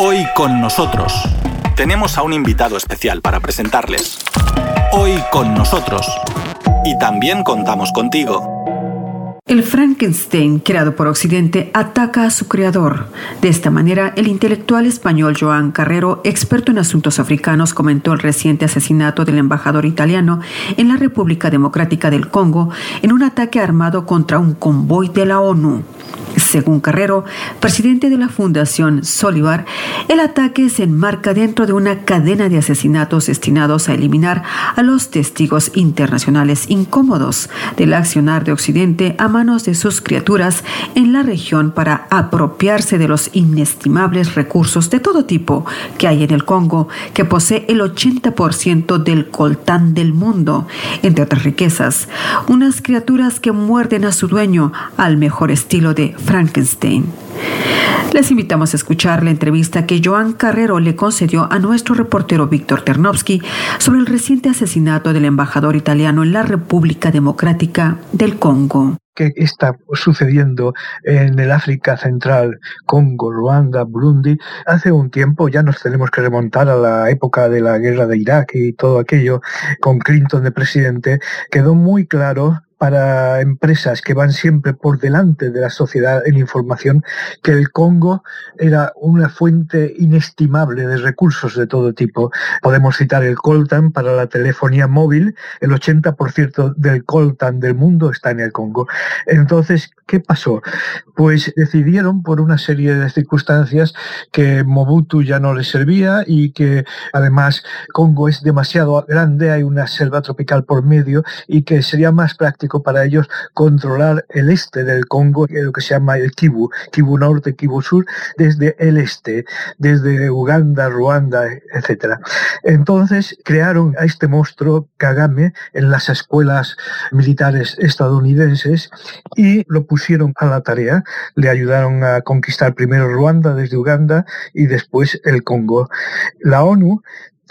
Hoy con nosotros tenemos a un invitado especial para presentarles. Hoy con nosotros. Y también contamos contigo. El Frankenstein, creado por Occidente, ataca a su creador. De esta manera, el intelectual español Joan Carrero, experto en asuntos africanos, comentó el reciente asesinato del embajador italiano en la República Democrática del Congo en un ataque armado contra un convoy de la ONU. Según Carrero, presidente de la Fundación Solivar, el ataque se enmarca dentro de una cadena de asesinatos destinados a eliminar a los testigos internacionales incómodos del accionar de Occidente a manos de sus criaturas en la región para apropiarse de los inestimables recursos de todo tipo que hay en el Congo, que posee el 80% del coltán del mundo, entre otras riquezas, unas criaturas que muerden a su dueño al mejor estilo de Frankenstein. Les invitamos a escuchar la entrevista que Joan Carrero le concedió a nuestro reportero Víctor Ternovsky sobre el reciente asesinato del embajador italiano en la República Democrática del Congo. ¿Qué está sucediendo en el África Central, Congo, Ruanda, Burundi? Hace un tiempo ya nos tenemos que remontar a la época de la guerra de Irak y todo aquello, con Clinton de presidente, quedó muy claro para empresas que van siempre por delante de la sociedad en información, que el Congo era una fuente inestimable de recursos de todo tipo. Podemos citar el coltan para la telefonía móvil, el 80% del coltan del mundo está en el Congo. Entonces, ¿qué pasó? Pues decidieron por una serie de circunstancias que Mobutu ya no les servía y que además Congo es demasiado grande, hay una selva tropical por medio y que sería más práctico para ellos controlar el este del Congo, lo que se llama el Kivu, Kivu Norte, Kivu Sur, desde el este, desde Uganda, Ruanda, etc. Entonces crearon a este monstruo Kagame en las escuelas militares estadounidenses y lo pusieron a la tarea. Le ayudaron a conquistar primero Ruanda desde Uganda y después el Congo. La ONU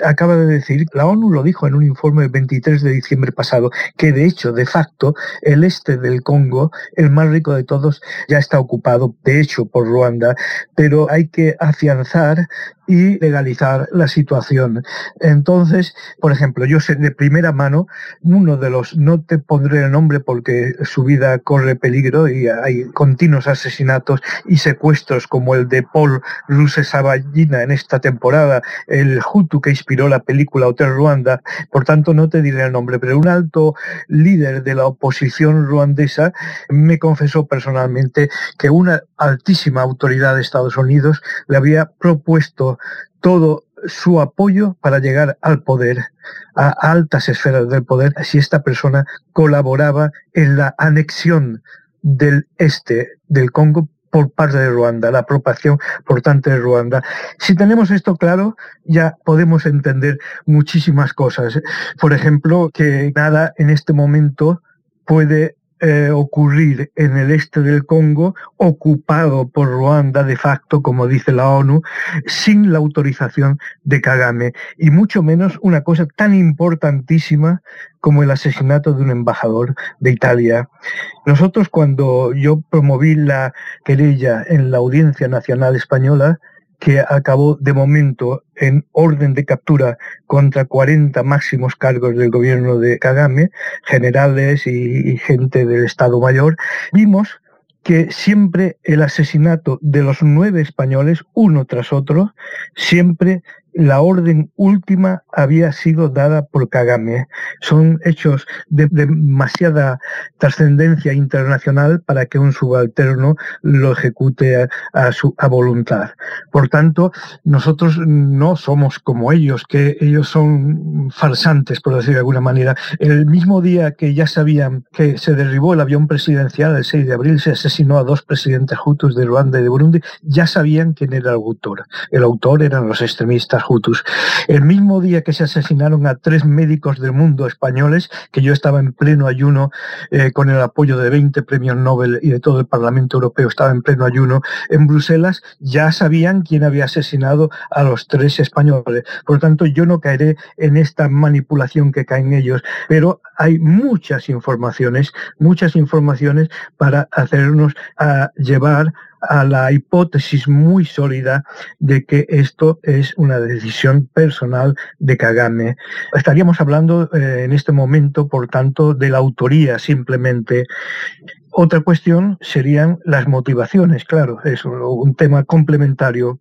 acaba de decir, la ONU lo dijo en un informe del 23 de diciembre pasado, que de hecho, de facto, el este del Congo, el más rico de todos, ya está ocupado, de hecho, por Ruanda, pero hay que afianzar y legalizar la situación. Entonces, por ejemplo, yo sé de primera mano, uno de los, no te pondré el nombre porque su vida corre peligro y hay continuos asesinatos y secuestros como el de Paul Rusesabagina en esta temporada, el Hutu que la película Hotel Ruanda, por tanto no te diré el nombre, pero un alto líder de la oposición ruandesa me confesó personalmente que una altísima autoridad de Estados Unidos le había propuesto todo su apoyo para llegar al poder, a altas esferas del poder, si esta persona colaboraba en la anexión del este del Congo por parte de Ruanda, la apropiación por tanto de Ruanda. Si tenemos esto claro, ya podemos entender muchísimas cosas. Por ejemplo, que nada en este momento puede eh, ocurrir en el este del Congo, ocupado por Ruanda de facto, como dice la ONU, sin la autorización de Kagame, y mucho menos una cosa tan importantísima como el asesinato de un embajador de Italia. Nosotros cuando yo promoví la querella en la Audiencia Nacional Española, que acabó de momento en orden de captura contra 40 máximos cargos del gobierno de Kagame, generales y, gente del Estado Mayor, vimos que siempre el asesinato de los nueve españoles, uno tras otro, siempre la orden última había sido dada por Kagame. Son hechos de, demasiada trascendencia internacional para que un subalterno lo ejecute a, voluntad. Por tanto, nosotros no somos como ellos, que ellos son farsantes, por decir de alguna manera. El mismo día que ya sabían que se derribó el avión presidencial, el 6 de abril, se asesinó a dos presidentes hutus de Ruanda y de Burundi, ya sabían quién era el autor. El autor eran los extremistas el mismo día que se asesinaron a tres médicos del mundo españoles, que yo estaba en pleno ayuno eh, con el apoyo de 20 premios Nobel y de todo el Parlamento Europeo, estaba en pleno ayuno en Bruselas, ya sabían quién había asesinado a los tres españoles. Por lo tanto, yo no caeré en esta manipulación que caen ellos, pero hay muchas informaciones, muchas informaciones para hacernos a llevar a la hipótesis muy sólida de que esto es una decisión personal de Kagame. Estaríamos hablando eh, en este momento, por tanto, de la autoría simplemente otra cuestión serían las motivaciones, claro, es un tema complementario.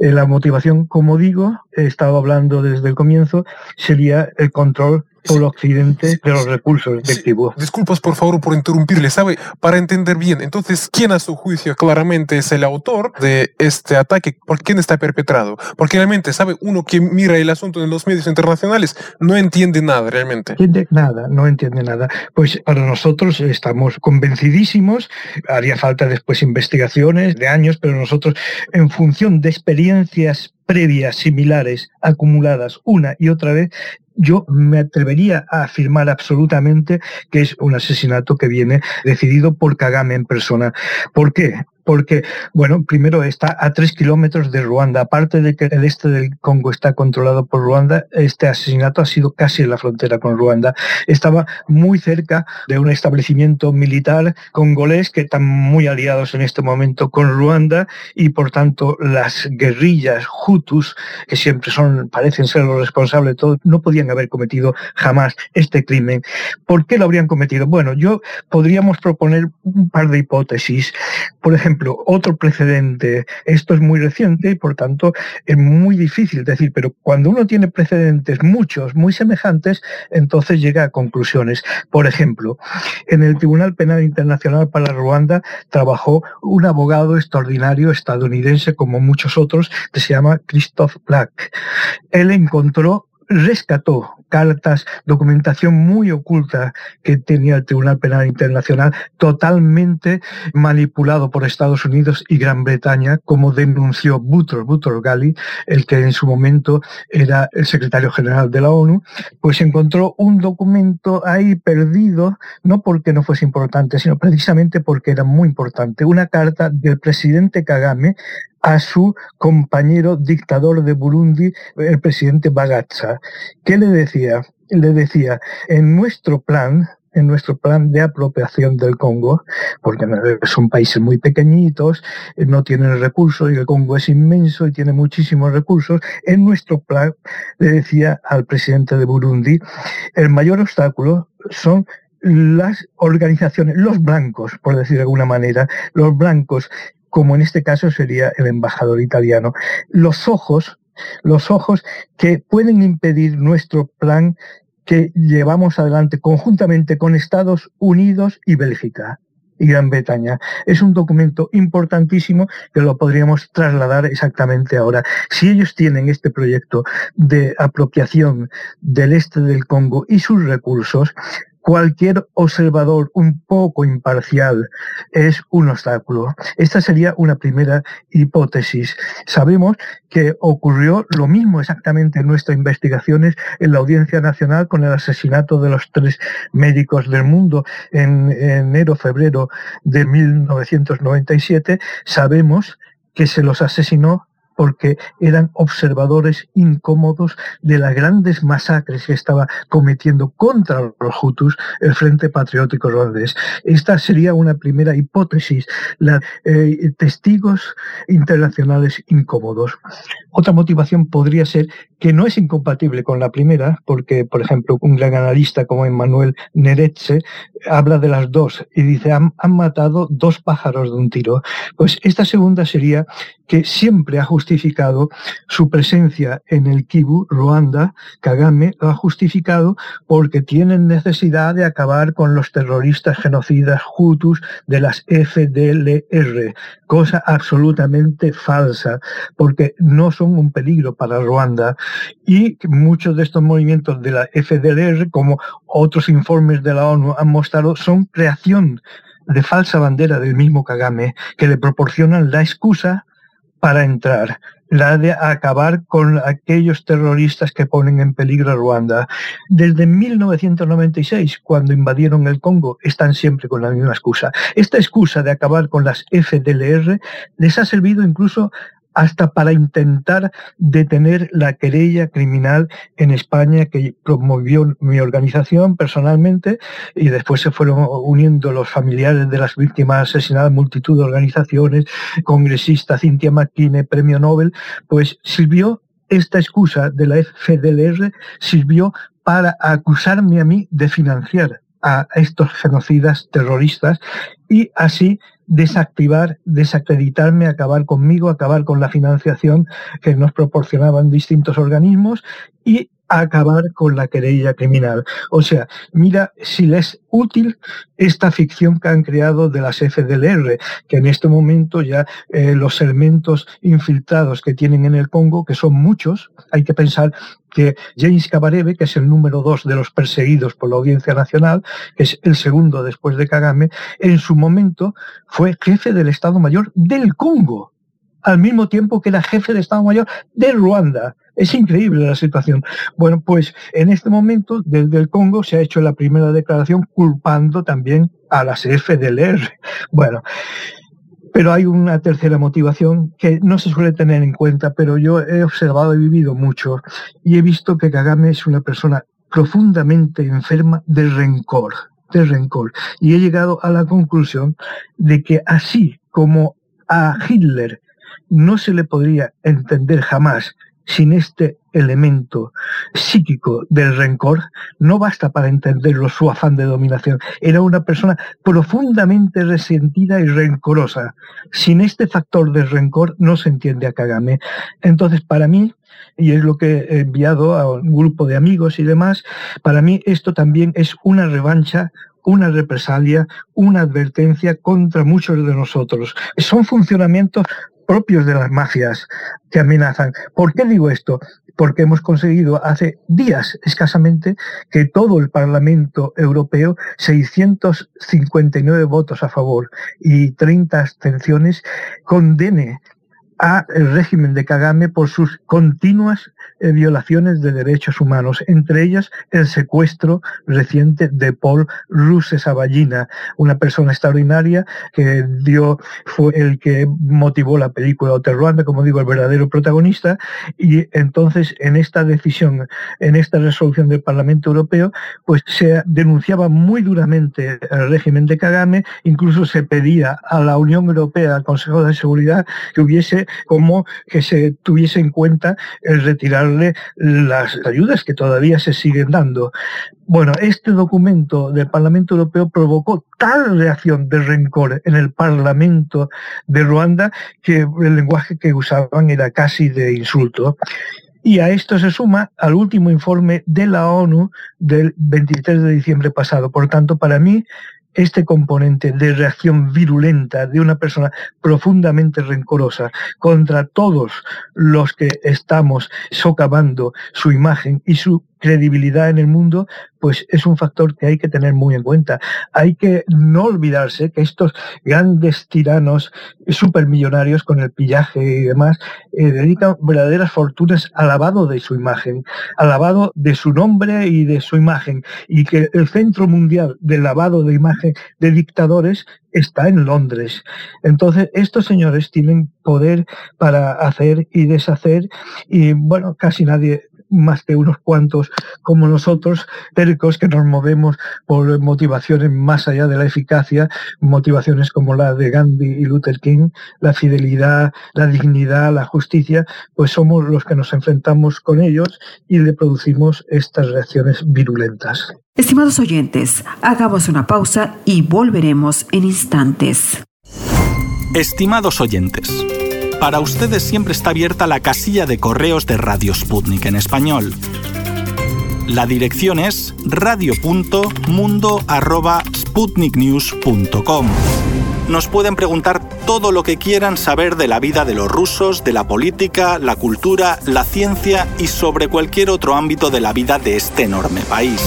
Eh, la motivación, como digo, he estado hablando desde el comienzo, sería el control por Occidente de los recursos efectivos. disculpas, por favor, por interrumpirle. ¿Sabe? Para entender bien, entonces, ¿quién a su juicio claramente es el autor de este ataque? ¿Por quién está perpetrado? Porque realmente, ¿sabe? Uno que mira el asunto en los medios internacionales no entiende nada realmente. Entiende nada, no entiende nada. Pues para nosotros estamos convencidísimos. Haría falta después investigaciones de años, pero nosotros, en función de experiencias previas similares acumuladas una y otra vez, yo me atrevería a afirmar absolutamente que es un asesinato que viene decidido por Kagame en persona. ¿Por qué? Porque, bueno, primero está a tres kilómetros de Ruanda. Aparte de que el este del Congo está controlado por Ruanda, este asesinato ha sido casi en la frontera con Ruanda. Estaba muy cerca de un establecimiento militar congolés que están muy aliados en este momento con Ruanda y, por tanto, las guerrillas hutus, que siempre son, parecen ser los responsables de todo, no podían haber cometido jamás este crimen. ¿Por qué lo habrían cometido? Bueno, yo podríamos proponer un par de hipótesis. Por ejemplo, otro precedente, esto es muy reciente y por tanto es muy difícil decir, pero cuando uno tiene precedentes muchos, muy semejantes, entonces llega a conclusiones. Por ejemplo, en el Tribunal Penal Internacional para Ruanda trabajó un abogado extraordinario estadounidense como muchos otros que se llama Christoph Black. Él encontró rescató cartas, documentación muy oculta que tenía el Tribunal Penal Internacional, totalmente manipulado por Estados Unidos y Gran Bretaña, como denunció Butler, Butler Gali, el que en su momento era el secretario general de la ONU, pues encontró un documento ahí perdido, no porque no fuese importante, sino precisamente porque era muy importante, una carta del presidente Kagame a su compañero dictador de Burundi, el presidente Bagacha. ¿Qué le decía? Le decía, en nuestro plan, en nuestro plan de apropiación del Congo, porque son países muy pequeñitos, no tienen recursos y el Congo es inmenso y tiene muchísimos recursos, en nuestro plan, le decía al presidente de Burundi, el mayor obstáculo son las organizaciones, los blancos, por decir de alguna manera, los blancos como en este caso sería el embajador italiano. Los ojos, los ojos que pueden impedir nuestro plan que llevamos adelante conjuntamente con Estados Unidos y Bélgica y Gran Bretaña. Es un documento importantísimo que lo podríamos trasladar exactamente ahora. Si ellos tienen este proyecto de apropiación del este del Congo y sus recursos, cualquier observador un poco imparcial es un obstáculo. Esta sería una primera hipótesis. Sabemos que ocurrió lo mismo exactamente en nuestras investigaciones en la Audiencia Nacional con el asesinato de los tres médicos del mundo en enero-febrero de 1997. Sabemos que se los asesinó porque eran observadores incómodos de las grandes masacres que estaba cometiendo contra los Hutus el Frente Patriótico Ruandés. Esta sería una primera hipótesis, eh, testigos internacionales incómodos. Otra motivación podría ser que no es incompatible con la primera, porque, por ejemplo, un gran analista como Emmanuel Neretze habla de las dos y dice, han, matado dos pájaros de un tiro. Pues esta segunda sería que siempre ha justificado su presencia en el Kivu, Ruanda, Kagame lo ha justificado porque tienen necesidad de acabar con los terroristas genocidas Hutus de las FDLR, cosa absolutamente falsa, porque no son un peligro para Ruanda. Y muchos de estos movimientos de la FDLR, como otros informes de la ONU han mostrado, son creación de falsa bandera del mismo Kagame, que le proporcionan la excusa para entrar, la de acabar con aquellos terroristas que ponen en peligro a Ruanda. Desde 1996, cuando invadieron el Congo, están siempre con la misma excusa. Esta excusa de acabar con las FDLR les ha servido incluso hasta para intentar detener la querella criminal en España que promovió mi organización personalmente y después se fueron uniendo los familiares de las víctimas asesinadas, multitud de organizaciones, congresista Cintia McKinney, premio Nobel, pues sirvió esta excusa de la FDLR sirvió para acusarme a mí de financiar a estos genocidas terroristas y así desactivar, desacreditarme, acabar conmigo, acabar con la financiación que nos proporcionaban distintos organismos y acabar con la querella criminal. O sea, mira si les útil esta ficción que han creado de las FDLR, que en este momento ya eh, los elementos infiltrados que tienen en el Congo, que son muchos, hay que pensar que James Kabarebe, que es el número dos de los perseguidos por la Audiencia Nacional, que es el segundo después de Kagame, en su momento fue jefe del Estado Mayor del Congo, al mismo tiempo que era jefe de Estado Mayor de Ruanda. Es increíble la situación. Bueno, pues en este momento, desde el Congo, se ha hecho la primera declaración culpando también a las FDLR. Bueno, pero hay una tercera motivación que no se suele tener en cuenta, pero yo he observado y vivido mucho y he visto que Kagame es una persona profundamente enferma de rencor, de rencor. Y he llegado a la conclusión de que así como a Hitler no se le podría entender jamás sin este elemento psíquico del rencor, no basta para entenderlo su afán de dominación. Era una persona profundamente resentida y rencorosa. Sin este factor de rencor no se entiende a Kagame. Entonces, para mí, y es lo que he enviado a un grupo de amigos y demás, para mí esto también es una revancha una represalia, una advertencia contra muchos de nosotros. Son funcionamientos propios de las mafias que amenazan. ¿Por qué digo esto? Porque hemos conseguido hace días escasamente que todo el Parlamento Europeo, 659 votos a favor y 30 abstenciones, condene a el régimen de Kagame por sus continuas violaciones de derechos humanos, entre ellas el secuestro reciente de Paul Rusesabagina, una persona extraordinaria que dio, fue el que motivó la película Hotel Ruanda, como digo, el verdadero protagonista, y entonces en esta decisión, en esta resolución del Parlamento Europeo, pues se denunciaba muy duramente el régimen de Kagame, incluso se pedía a la Unión Europea, al Consejo de Seguridad, que hubiese como que se tuviese en cuenta el las ayudas que todavía se siguen dando. Bueno, este documento del Parlamento Europeo provocó tal reacción de rencor en el Parlamento de Ruanda que el lenguaje que usaban era casi de insulto. Y a esto se suma al último informe de la ONU del 23 de diciembre pasado. Por tanto, para mí, este componente de reacción virulenta de una persona profundamente rencorosa contra todos los que estamos socavando su imagen y su credibilidad en el mundo, pues es un factor que hay que tener muy en cuenta. Hay que no olvidarse que estos grandes tiranos supermillonarios con el pillaje y demás eh, dedican verdaderas fortunas al lavado de su imagen, al lavado de su nombre y de su imagen, y que el centro mundial del lavado de imagen de dictadores está en Londres. Entonces, estos señores tienen poder para hacer y deshacer y, bueno, casi nadie más que unos cuantos como nosotros, tercos que nos movemos por motivaciones más allá de la eficacia, motivaciones como la de Gandhi y Luther King, la fidelidad, la dignidad, la justicia, pues somos los que nos enfrentamos con ellos y le producimos estas reacciones virulentas. Estimados oyentes, hagamos una pausa y volveremos en instantes. Estimados oyentes, para ustedes siempre está abierta la casilla de correos de Radio Sputnik en español. La dirección es radio.mundo.sputniknews.com. Nos pueden preguntar todo lo que quieran saber de la vida de los rusos, de la política, la cultura, la ciencia y sobre cualquier otro ámbito de la vida de este enorme país.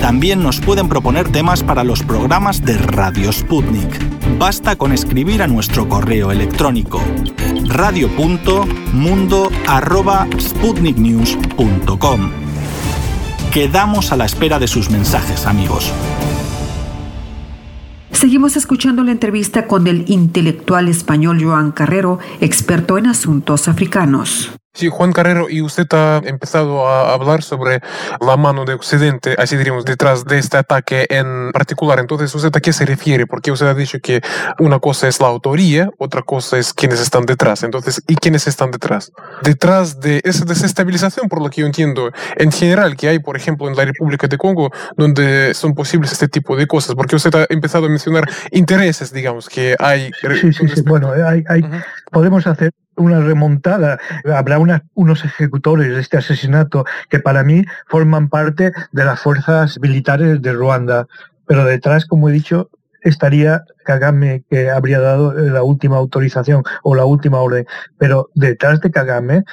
También nos pueden proponer temas para los programas de Radio Sputnik. Basta con escribir a nuestro correo electrónico radio.mundo.sputniknews.com. Quedamos a la espera de sus mensajes, amigos. Seguimos escuchando la entrevista con el intelectual español Joan Carrero, experto en asuntos africanos. Sí, Juan Carrero, y usted ha empezado a hablar sobre la mano de Occidente, así diríamos, detrás de este ataque en particular. Entonces, ¿usted a qué se refiere? Porque usted ha dicho que una cosa es la autoría, otra cosa es quienes están detrás. Entonces, ¿y quiénes están detrás? Detrás de esa desestabilización, por lo que yo entiendo, en general, que hay, por ejemplo, en la República de Congo, donde son posibles este tipo de cosas. Porque usted ha empezado a mencionar intereses, digamos, que hay. Sí, sí, sí. Bueno, hay, hay, podemos hacer una remontada. Habrá unos ejecutores de este asesinato que para mí forman parte de las fuerzas militares de Ruanda. Pero detrás, como he dicho, estaría Kagame, que habría dado la última autorización o la última orden. Pero detrás de Kagame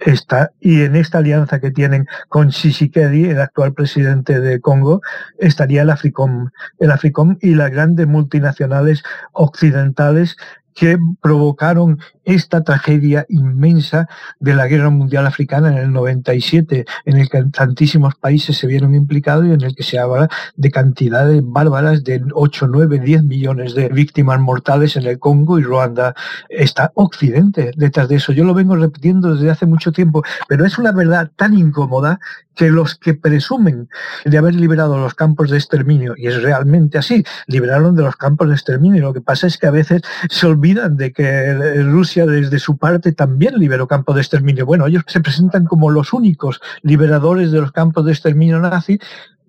está, y en esta alianza que tienen con Tshisekedi, el actual presidente de Congo, estaría el AFRICOM. El AFRICOM y las grandes multinacionales occidentales que provocaron esta tragedia inmensa de la Guerra Mundial Africana en el 97, en el que tantísimos países se vieron implicados y en el que se habla de cantidades bárbaras de 8, 9, 10 millones de víctimas mortales en el Congo y Ruanda. Está Occidente detrás de eso. Yo lo vengo repitiendo desde hace mucho tiempo, pero es una verdad tan incómoda que los que presumen de haber liberado los campos de exterminio, y es realmente así, liberaron de los campos de exterminio. Lo que pasa es que a veces se olvidan de que Rusia desde su parte también liberó campos de exterminio. Bueno, ellos se presentan como los únicos liberadores de los campos de exterminio nazi.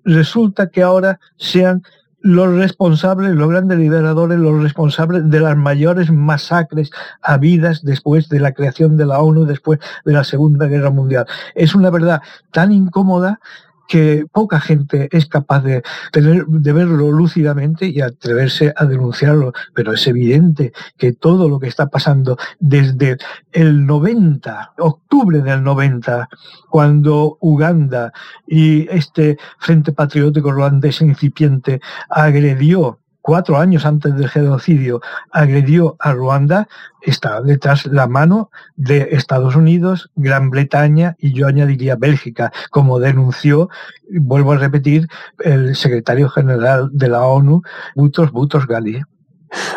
Resulta que ahora sean los responsables, los grandes liberadores, los responsables de las mayores masacres habidas después de la creación de la ONU, después de la Segunda Guerra Mundial. Es una verdad tan incómoda que poca gente es capaz de, tener, de verlo lúcidamente y atreverse a denunciarlo, pero es evidente que todo lo que está pasando desde el 90, octubre del 90, cuando Uganda y este Frente Patriótico Ruandés incipiente agredió cuatro años antes del genocidio, agredió a Ruanda, está detrás la mano de Estados Unidos, Gran Bretaña y yo añadiría Bélgica, como denunció, vuelvo a repetir, el secretario general de la ONU, Butros Butros Ghali.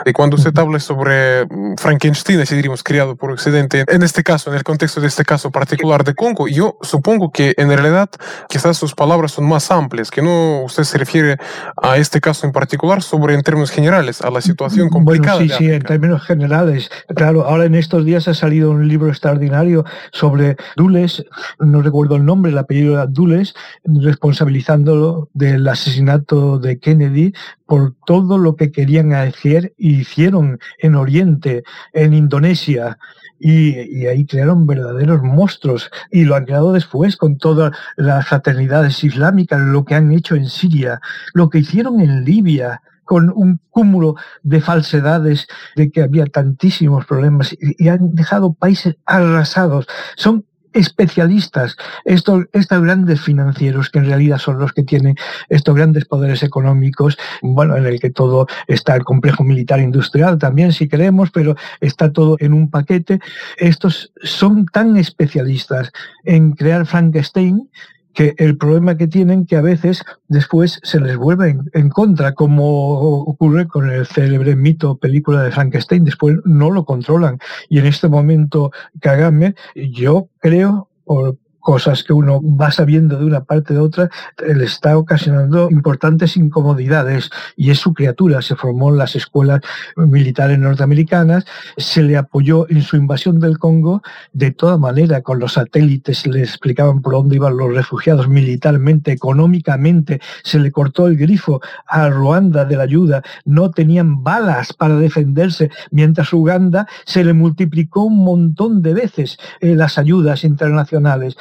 Y cuando usted habla sobre mm, Frankenstein, así diríamos, criado por Occidente, en este caso, en el contexto de este caso particular de Congo, yo supongo que en realidad quizás sus palabras son más amplias, que no usted se refiere a este caso en particular sobre en términos generales, a la situación complicada. Bueno, sí, sí, en términos generales. Claro, ahora en estos días ha salido un libro extraordinario sobre Dulles, no recuerdo el nombre, el apellido era Dulles, responsabilizándolo del asesinato de Kennedy por todo lo que querían hacer y hicieron en Oriente, en Indonesia, y, ahí crearon verdaderos monstruos y lo han creado después con todas las fraternidades islámicas, lo que han hecho en Siria, lo que hicieron en Libia con un cúmulo de falsedades de que había tantísimos problemas y, y han dejado países arrasados. Son especialistas, estos, estos grandes financieros que en realidad son los que tienen estos grandes poderes económicos, bueno, en el que todo está el complejo militar industrial también, si queremos, pero está todo en un paquete. Estos son tan especialistas en crear Frankenstein que el problema que tienen que a veces después se les vuelve en, contra, como ocurre con el célebre mito película de Frankenstein, después no lo controlan. Y en este momento, Kagame, yo creo, por, cosas que uno va sabiendo de una parte de otra, le está ocasionando importantes incomodidades y es su criatura. Se formó en las escuelas militares norteamericanas, se le apoyó en su invasión del Congo de toda manera, con los satélites le explicaban por dónde iban los refugiados militarmente, económicamente, se le cortó el grifo a Ruanda de la ayuda, no tenían balas para defenderse, mientras Uganda se le multiplicó un montón de veces eh, las ayudas internacionales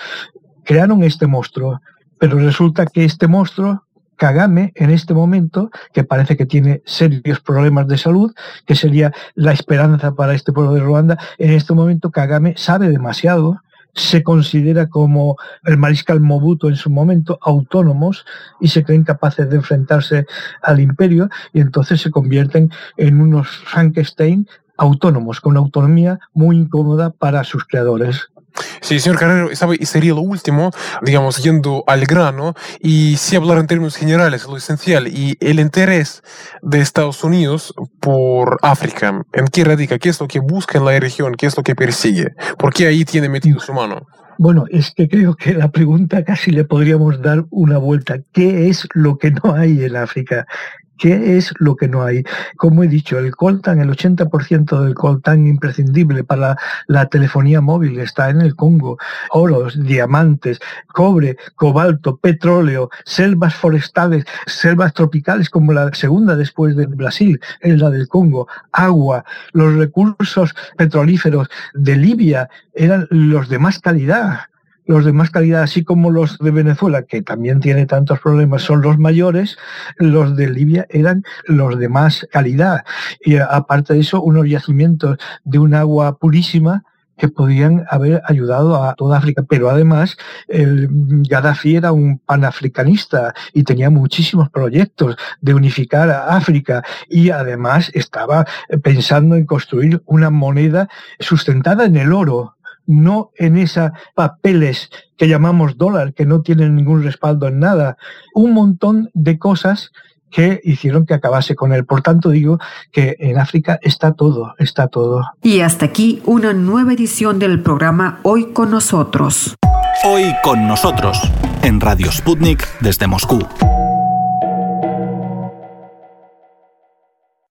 crearon este monstruo, pero resulta que este monstruo, Kagame, en este momento, que parece que tiene serios problemas de salud, que sería la esperanza para este pueblo de Ruanda, en este momento Kagame sabe demasiado, se considera como el mariscal Mobuto en su momento, autónomos, y se creen capaces de enfrentarse al imperio, y entonces se convierten en unos Frankenstein autónomos, con una autonomía muy incómoda para sus creadores. Sí, señor Carrero, ¿sabe? y sería lo último, digamos, yendo al grano, y si hablar en términos generales, lo esencial, y el interés de Estados Unidos por África, ¿en qué radica? ¿Qué es lo que busca en la región? ¿Qué es lo que persigue? ¿Por qué ahí tiene metido su mano? Bueno, es que creo que la pregunta casi le podríamos dar una vuelta. ¿Qué es lo que no hay en África? ¿Qué es lo que no hay? Como he dicho, el coltan, el 80% del coltan imprescindible para la, telefonía móvil está en el Congo. Oros, diamantes, cobre, cobalto, petróleo, selvas forestales, selvas tropicales como la segunda después de Brasil, es la del Congo, agua, los recursos petrolíferos de Libia eran los de más calidad los de más calidad, así como los de Venezuela, que también tiene tantos problemas, son los mayores, los de Libia eran los de más calidad. Y aparte de eso, unos yacimientos de un agua purísima que podían haber ayudado a toda África. Pero además, Gaddafi era un panafricanista y tenía muchísimos proyectos de unificar a África y además estaba pensando en construir una moneda sustentada en el oro no en esos papeles que llamamos dólar, que no tienen ningún respaldo en nada. Un montón de cosas que hicieron que acabase con él. Por tanto, digo que en África está todo, está todo. Y hasta aquí una nueva edición del programa Hoy con nosotros. Hoy con nosotros, en Radio Sputnik desde Moscú.